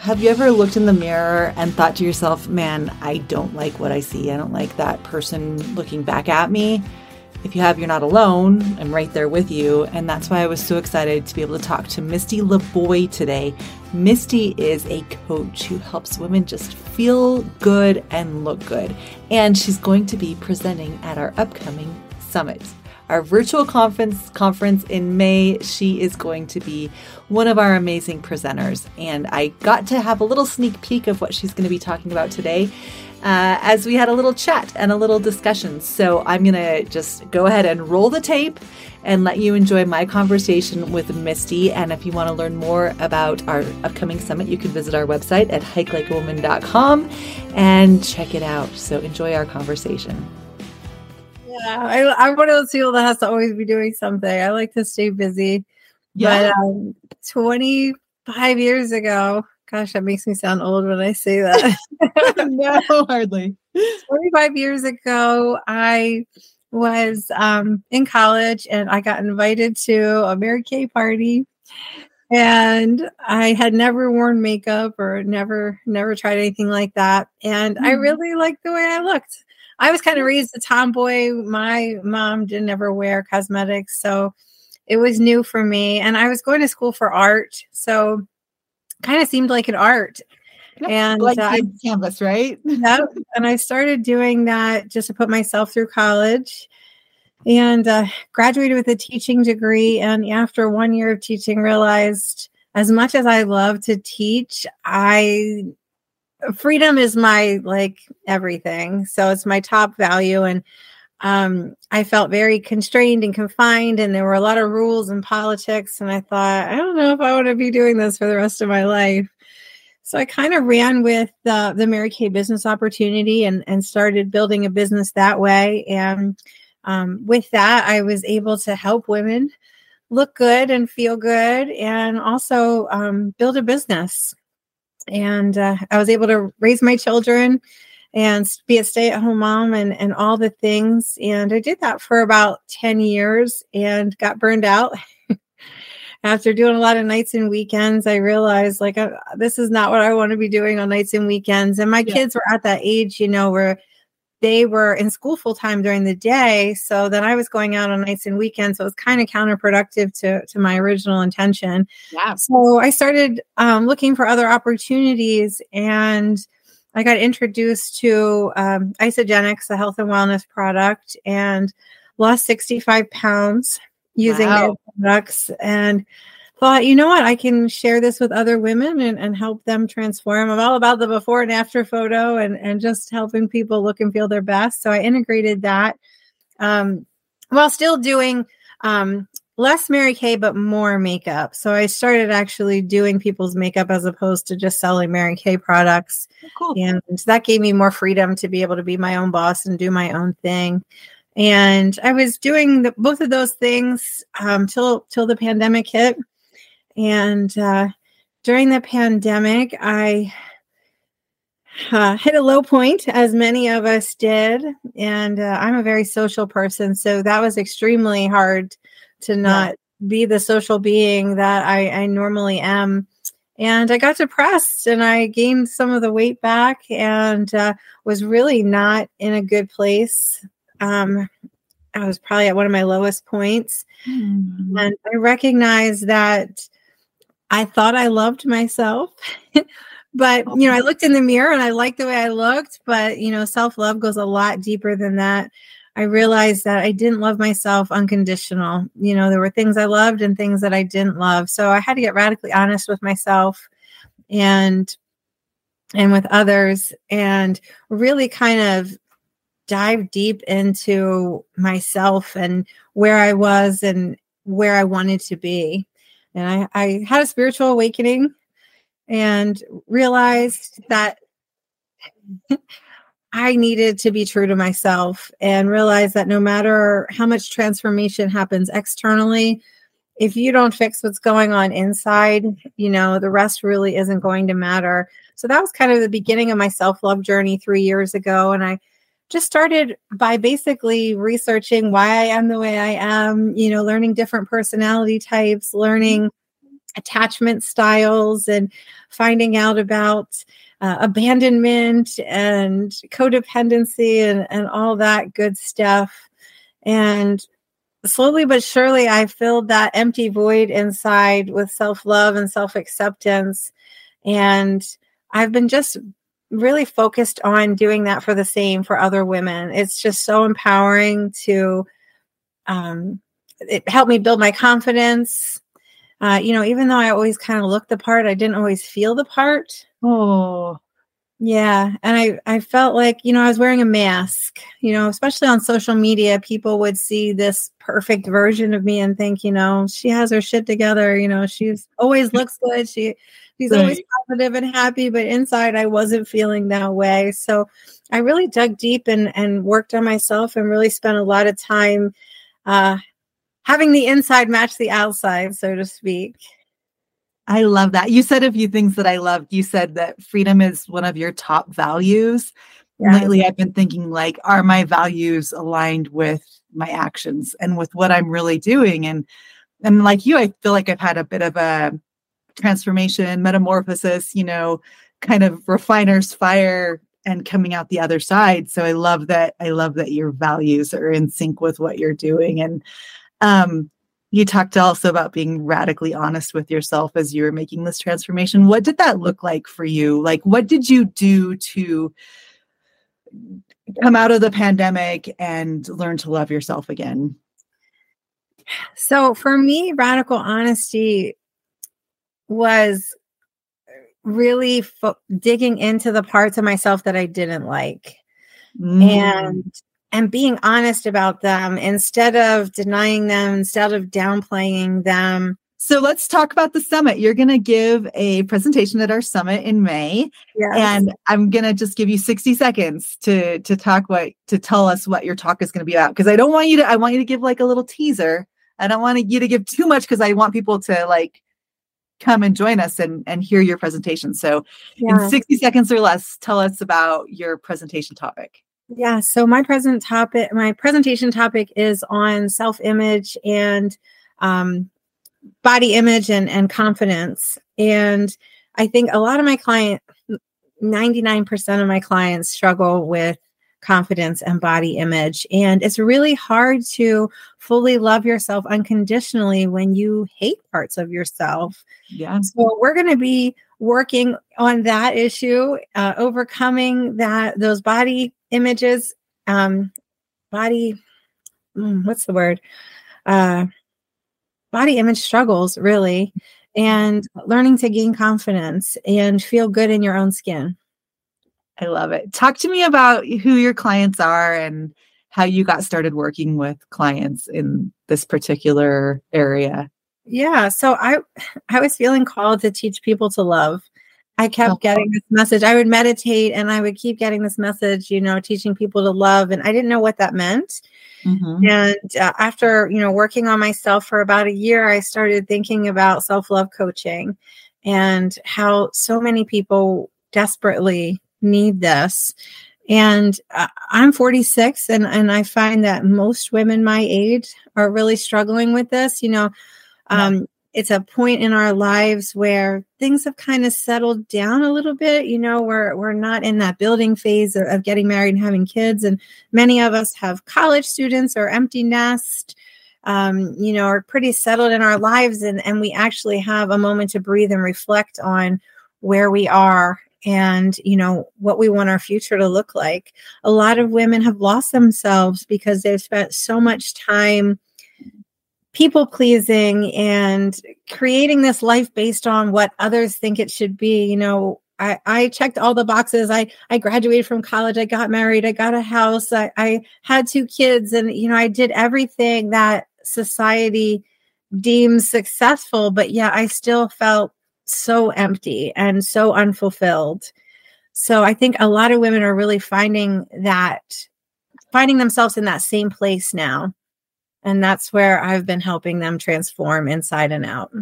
have you ever looked in the mirror and thought to yourself, man, I don't like what I see. I don't like that person looking back at me. If you have, you're not alone. I'm right there with you. And that's why I was so excited to be able to talk to Misty Laboy today. Misty is a coach who helps women just feel good and look good. And she's going to be presenting at our upcoming summit our virtual conference conference in May. She is going to be one of our amazing presenters, and I got to have a little sneak peek of what she's going to be talking about today. Uh, as we had a little chat and a little discussion. So I'm going to just go ahead and roll the tape and let you enjoy my conversation with Misty. And if you want to learn more about our upcoming summit, you can visit our website at hikelikeawoman.com and check it out. So enjoy our conversation. Yeah, I, I'm one of those people that has to always be doing something. I like to stay busy. Yeah. But um, 25 years ago, gosh, that makes me sound old when I say that. no, hardly. 25 years ago, I was um, in college and I got invited to a Mary Kay party. And I had never worn makeup or never, never tried anything like that. And mm. I hmm. really liked the way I looked. I was kind of raised a tomboy. My mom didn't ever wear cosmetics, so it was new for me. And I was going to school for art, so kind of seemed like an art. And like uh, canvas, right? yeah. And I started doing that just to put myself through college and uh, graduated with a teaching degree. And after one year of teaching, realized as much as I love to teach, I freedom is my like everything. So it's my top value. And um, I felt very constrained and confined, and there were a lot of rules and politics. And I thought, I don't know if I want to be doing this for the rest of my life. So I kind of ran with the, the Mary Kay business opportunity and, and started building a business that way. And um, with that, I was able to help women look good and feel good and also um, build a business and uh, I was able to raise my children and be a stay-at-home mom and and all the things. And I did that for about ten years and got burned out. After doing a lot of nights and weekends, I realized like uh, this is not what I want to be doing on nights and weekends. And my yeah. kids were at that age, you know, where they were in school full time during the day. So then I was going out on nights and weekends. So it was kind of counterproductive to, to my original intention. Yeah. So I started um, looking for other opportunities and I got introduced to um, Isagenix, a health and wellness product, and lost 65 pounds using wow. their products. And thought, you know what, I can share this with other women and, and help them transform. I'm all about the before and after photo and, and just helping people look and feel their best. So I integrated that um, while still doing um, less Mary Kay, but more makeup. So I started actually doing people's makeup as opposed to just selling Mary Kay products. Oh, cool. And that gave me more freedom to be able to be my own boss and do my own thing. And I was doing the, both of those things um, till till the pandemic hit. And uh, during the pandemic, I uh, hit a low point, as many of us did. And uh, I'm a very social person. So that was extremely hard to not yeah. be the social being that I, I normally am. And I got depressed and I gained some of the weight back and uh, was really not in a good place. Um, I was probably at one of my lowest points. Mm-hmm. And I recognized that I thought I loved myself. but, you know, I looked in the mirror and I liked the way I looked, but, you know, self love goes a lot deeper than that. I realized that I didn't love myself unconditional. You know, there were things I loved and things that I didn't love. So I had to get radically honest with myself and and with others and really kind of dive deep into myself and where I was and where I wanted to be. And I, I had a spiritual awakening and realized that I needed to be true to myself and realize that no matter how much transformation happens externally, if you don't fix what's going on inside, you know, the rest really isn't going to matter. So that was kind of the beginning of my self love journey three years ago. And I just started by basically researching why I am the way I am, you know, learning different personality types, learning attachment styles and finding out about uh, abandonment and codependency and, and all that good stuff. And slowly but surely, I filled that empty void inside with self love and self acceptance. And I've been just really focused on doing that for the same for other women. It's just so empowering to um, it helped me build my confidence. Uh, you know, even though I always kind of looked the part, I didn't always feel the part. Oh, yeah. And I, I felt like, you know, I was wearing a mask, you know, especially on social media, people would see this perfect version of me and think, you know, she has her shit together. You know, she's always looks good. She, she's right. always positive and happy, but inside I wasn't feeling that way. So I really dug deep and, and worked on myself and really spent a lot of time, uh, having the inside match the outside, so to speak. I love that. You said a few things that I loved. You said that freedom is one of your top values. Yes. Lately, I've been thinking, like, are my values aligned with my actions and with what I'm really doing? And and like you, I feel like I've had a bit of a transformation, metamorphosis, you know, kind of refiner's fire and coming out the other side. So I love that. I love that your values are in sync with what you're doing. And um, you talked also about being radically honest with yourself as you were making this transformation. What did that look like for you? Like, what did you do to come out of the pandemic and learn to love yourself again? So, for me, radical honesty was really fo- digging into the parts of myself that I didn't like. Mm. And and being honest about them instead of denying them, instead of downplaying them. So let's talk about the summit. You're going to give a presentation at our summit in May, yes. and I'm going to just give you 60 seconds to to talk what to tell us what your talk is going to be about because I don't want you to I want you to give like a little teaser. I don't want you to give too much because I want people to like come and join us and and hear your presentation. So yeah. in 60 seconds or less, tell us about your presentation topic. Yeah. So my present topic, my presentation topic is on self-image and um, body image and, and confidence. And I think a lot of my client, 99% of my clients struggle with confidence and body image. And it's really hard to fully love yourself unconditionally when you hate parts of yourself. Yeah. So we're going to be working on that issue, uh, overcoming that those body images, um, body, mm, what's the word? Uh, body image struggles, really, and learning to gain confidence and feel good in your own skin. I love it. Talk to me about who your clients are and how you got started working with clients in this particular area. Yeah, so I I was feeling called to teach people to love I kept oh. getting this message. I would meditate and I would keep getting this message, you know, teaching people to love. And I didn't know what that meant. Mm-hmm. And uh, after, you know, working on myself for about a year, I started thinking about self love coaching and how so many people desperately need this. And uh, I'm 46, and, and I find that most women my age are really struggling with this. You know, um, it's a point in our lives where things have kind of settled down a little bit you know we're we're not in that building phase of, of, getting married and having kids and many of us have college students or empty nest um, you know are pretty settled in our lives and and we actually have a moment to breathe and reflect on where we are and you know what we want our future to look like. A lot of women have lost themselves because they've spent so much time people pleasing and creating this life based on what others think it should be. You know I, I checked all the boxes. I i graduated from college. I got married. I got a house. I, I had two kids and you know i did everything that society deems successful but yeah i still felt so empty and so unfulfilled. So i think a lot of women are really finding that finding themselves in that same place now and that's where I've been helping them transform inside and out.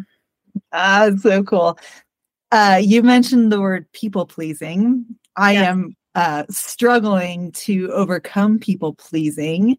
Ah, so cool. Uh, you mentioned the word people pleasing. I am uh, struggling to overcome people pleasing.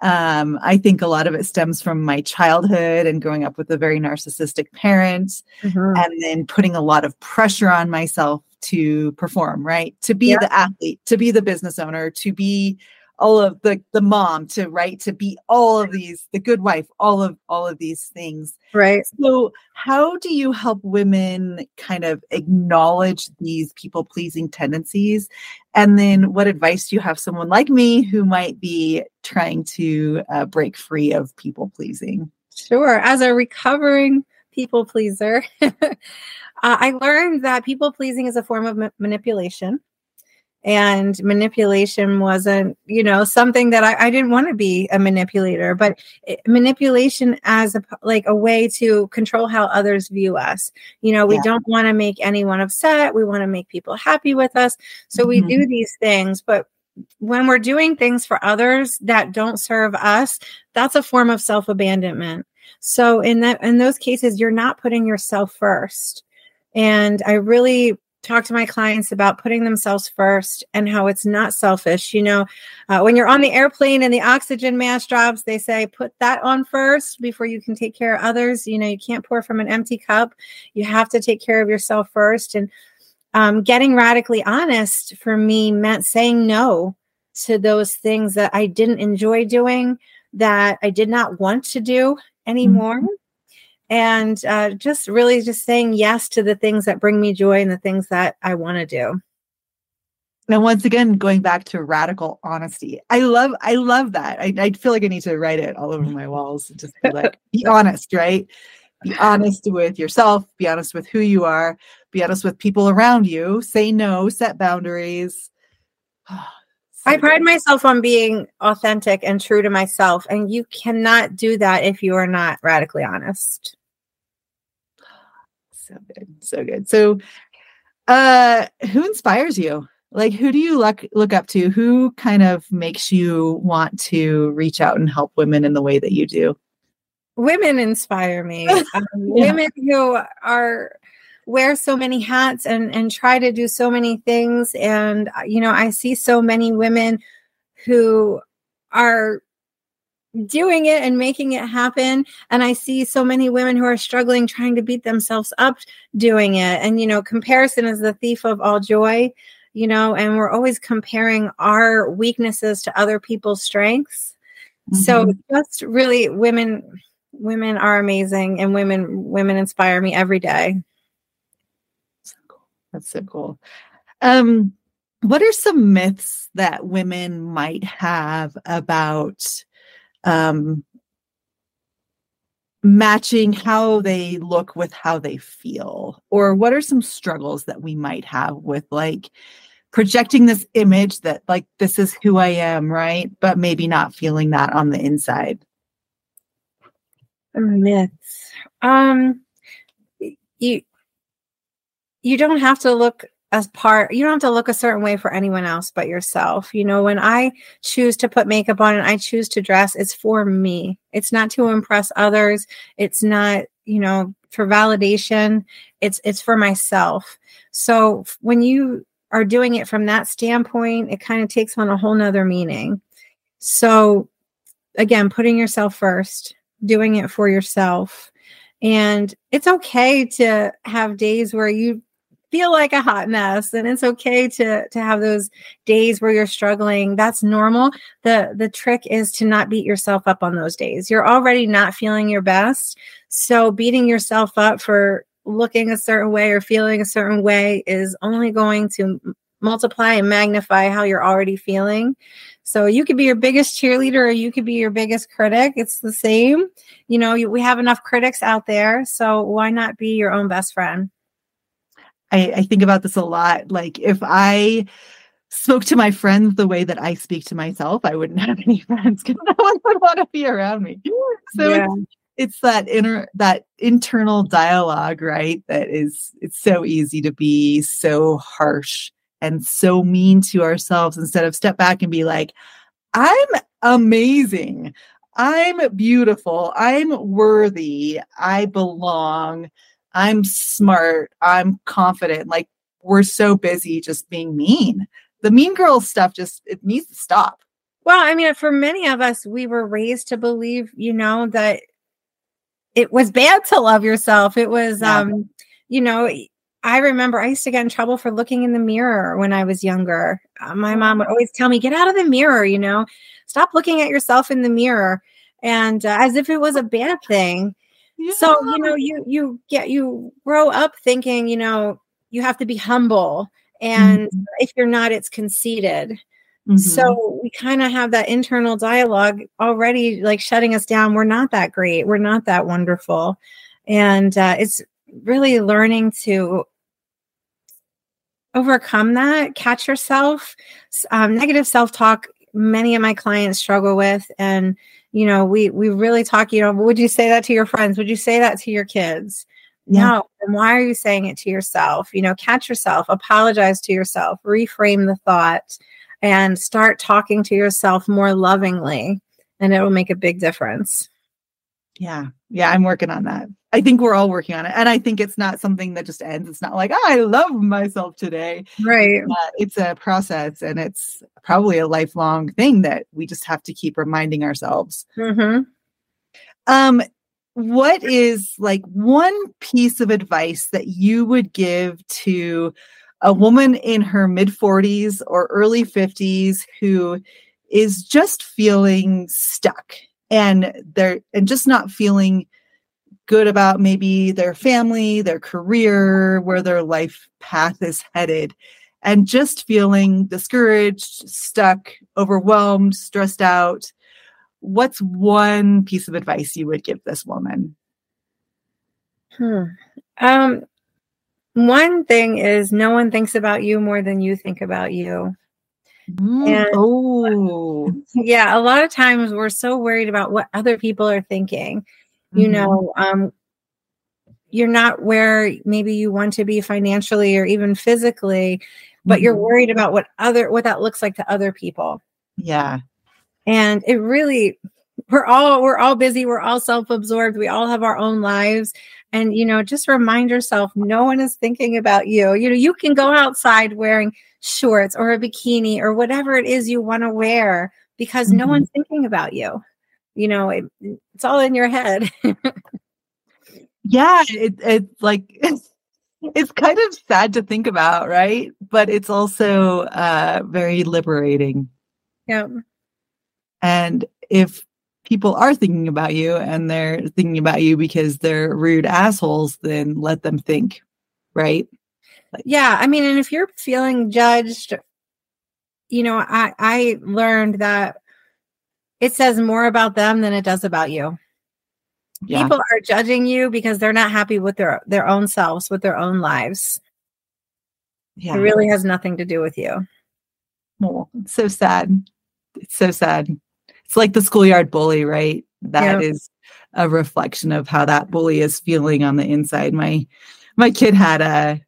Um, I think a lot of it stems from my childhood and growing up with a very narcissistic parent, mm-hmm. and then putting a lot of pressure on myself to perform, right? To be yeah. the athlete, to be the business owner, to be all of the the mom to right to be all of these the good wife all of all of these things. Right. So how do you help women kind of acknowledge these people pleasing tendencies? And then what advice do you have someone like me who might be trying to uh, break free of people pleasing? Sure. As a recovering people pleaser uh, i learned that people pleasing is a form of ma- manipulation and manipulation wasn't you know something that i, I didn't want to be a manipulator but it, manipulation as a like a way to control how others view us. You know we yeah. don't want to make anyone upset. We want to make people happy with us. So mm-hmm. we do these things but when we're doing things for others that don't serve us that's a form of self-abandonment. So in that in those cases you're not putting yourself first. And i really talk to my clients about putting themselves first and how it's not selfish. You know, uh, when you're on the airplane and the oxygen mask drops, they say put that on first before you can take care of others. You know, you can't pour from an empty cup. You have to take care of yourself first. And um, getting radically honest for me meant saying no to those things that I didn't enjoy doing, that I did not want to do anymore. Mm-hmm and uh, just really just saying yes to the things that bring me joy and the things that I want to do. And once again, going back to radical honesty, I love, I love that. I, I feel like I need to write it all over my walls. Just be like, be honest, right? Be honest with yourself. Be honest with who you are. Be honest with people around you. Say no. Set boundaries. I pride myself on being authentic and true to myself, and you cannot do that if you are not radically honest so good so good. So uh who inspires you? Like who do you look look up to? Who kind of makes you want to reach out and help women in the way that you do? Women inspire me. Um, yeah. women who are wear so many hats and and try to do so many things. And uh, you know i see so many women who are doing it and making it happen. And i see so many women who are struggling trying to beat themselves up doing it. And you know comparison is the thief of all joy you know and we're always comparing our weaknesses to other people's strengths. Mm-hmm. so just really women women are amazing and women women inspire me every day. So cool. That's so cool. Um what are some myths that women might have about um, matching how they look with how they feel? Or what are some struggles that we might have with like projecting this image that like this is who i am right? But maybe not feeling that on the inside. Myths. Um you you don't have to look as part you don't have to look a certain way for anyone else but yourself. You know when i choose to put makeup on and i choose to dress it's for me. It's not to impress others. It's not you know for validation. It's it's for myself. So when you are doing it from that standpoint it kind of takes on a whole nother meaning. So again putting yourself first doing it for yourself. And it's okay to have days where you feel like a hot mess and it's okay to to have those days where you're struggling. That's normal. The the trick is to not beat yourself up on those days. You're already not feeling your best. So beating yourself up for looking a certain way or feeling a certain way is only going to multiply and magnify how you're already feeling. So you could be your biggest cheerleader or you could be your biggest critic. It's the same. You know you, we have enough critics out there so why not be your own best friend I, I think about this a lot. Like if I spoke to my friends the way that I speak to myself, I wouldn't have any friends because no one would want to be around me. So yeah. it's, it's that inner that internal dialogue, right? That is it's so easy to be so harsh and so mean to ourselves instead of step back and be like, I'm amazing. I'm beautiful. I'm worthy. I belong. I'm smart, I'm confident. Like we're so busy just being mean. The mean girl stuff just it needs to stop. Well, I mean, for many of us, we were raised to believe, you know, that it was bad to love yourself. It was, yeah. um, you know, I remember I used to get in trouble for looking in the mirror when I was younger. Uh, my mom would always tell me, get out of the mirror, you know, stop looking at yourself in the mirror. And uh, as if it was a bad thing. Yeah. So, you know, you, you get, you grow up thinking, you know, you have to be humble. And mm-hmm. if you're not, it's conceited. Mm-hmm. So we kind of have that internal dialogue already like shutting us down. We're not that great. We're not that wonderful. And uh, it's really learning to overcome that, catch yourself. Um, negative self talk, many of my clients struggle with. And, you know, we, we really talk, you know, would you say that to your friends? Would you say that to your kids? Yeah. No. And why are you saying it to yourself? You know, catch yourself, apologize to yourself, reframe the thought and start talking to yourself more lovingly, and it will make a big difference. Yeah. Yeah. I'm working on that. I think we're all working on it. And I think it's not something that just ends. It's not like, oh, I love myself today. Right. Uh, it's a process and it's probably a lifelong thing that we just have to keep reminding ourselves. Mm-hmm. Um, what is like one piece of advice that you would give to a woman in her mid 40s or early 50s who is just feeling stuck and they're and just not feeling good about maybe their family, their career, where their life path is headed, and just feeling discouraged, stuck, overwhelmed, stressed out. What's one piece of advice you would give this woman? Hmm. Um, one thing is no one thinks about you more than you think about you. Mm, and, oh, yeah. A lot of times we're so worried about what other people are thinking. Mm-hmm. You know, um, you're not where maybe you want to be financially or even physically, but mm-hmm. you're worried about what other what that looks like to other people. Yeah. And it really we're all we're all busy, we're all self-absorbed, we all have our own lives and you know just remind yourself no one is thinking about you you know you can go outside wearing shorts or a bikini or whatever it is you want to wear because mm-hmm. no one's thinking about you you know it, it's all in your head. Yeah it, it's like it's, it's kind of sad to think about right? But it's also uh very liberating. Yeah. And if people are thinking about you and they're thinking about you because they're rude assholes, then let them think, right? Yeah, I mean, and if you're feeling judged, you know, I I learned that it says more about them than it does about you. Yeah. People are judging you because they're not happy with their their own selves, with their own lives. Yeah. It really has nothing to do with you. Oh, so sad. It's so sad it's like the schoolyard bully, right? That yeah. is a reflection of how that bully is feeling on the inside. My my kid had a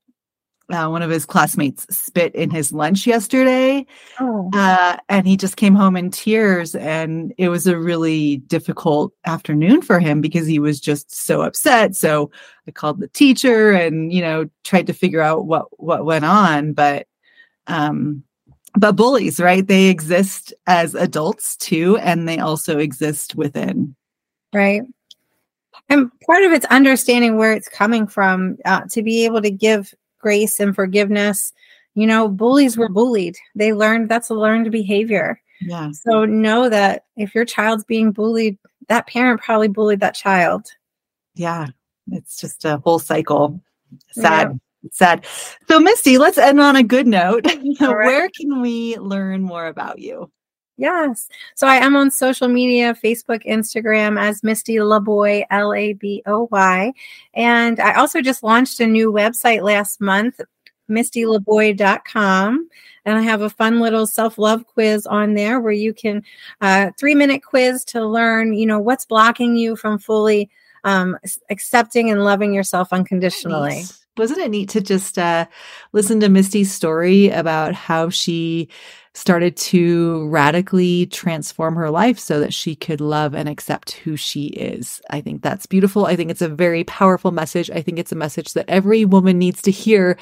uh, one of his classmates spit in his lunch yesterday, oh. uh, and he just came home in tears. And it was a really difficult afternoon for him because he was just so upset. So I called the teacher and you know tried to figure out what what went on, but um, but bullies, right? They exist as adults too, and they also exist within. Right. And part of it's understanding where it's coming from uh, to be able to give grace and forgiveness. You know, bullies were bullied. They learned that's a learned behavior. Yeah. So know that if your child's being bullied, that parent probably bullied that child. Yeah. It's just a whole cycle. Sad. Yeah sad. So, Misty, let's end on a good note. Where can we learn more about you? Yes. So I am on social media, Facebook, Instagram as Misty Laboy, L A B O Y. And I also just launched a new website last month, mistylaboy.com. And I have a fun little self love quiz on there where you can, uh, three minute quiz to learn, you know, what's blocking you from fully um, accepting and loving yourself unconditionally. Nice wasn't it neat to just uh, listen to Misty's story about how she started to radically transform her life so that she could love and accept who she is? I think that's beautiful. I think it's a very powerful message. I think it's a message that every woman needs to hear.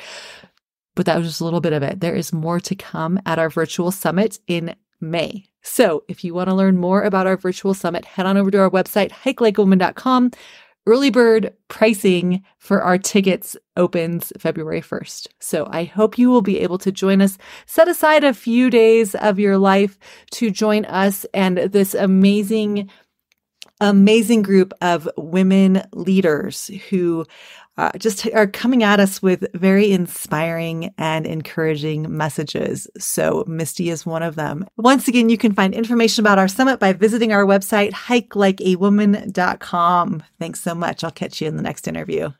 But that was just a little bit of it. There is more to come at our virtual summit in May. So if you want to learn more about our virtual summit, head on over to our website, hikelikeawoman.com. Early bird pricing for our tickets opens February 1st. So I hope you will be able to join us. Set aside a few days of your life to join us and this amazing amazing group of women leaders who uh, just are coming at us with very inspiring and encouraging messages. So, Misty is one of them. Once again, you can find information about our summit by visiting our website, hikelikeawoman.com. Thanks so much. I'll catch you in the next interview.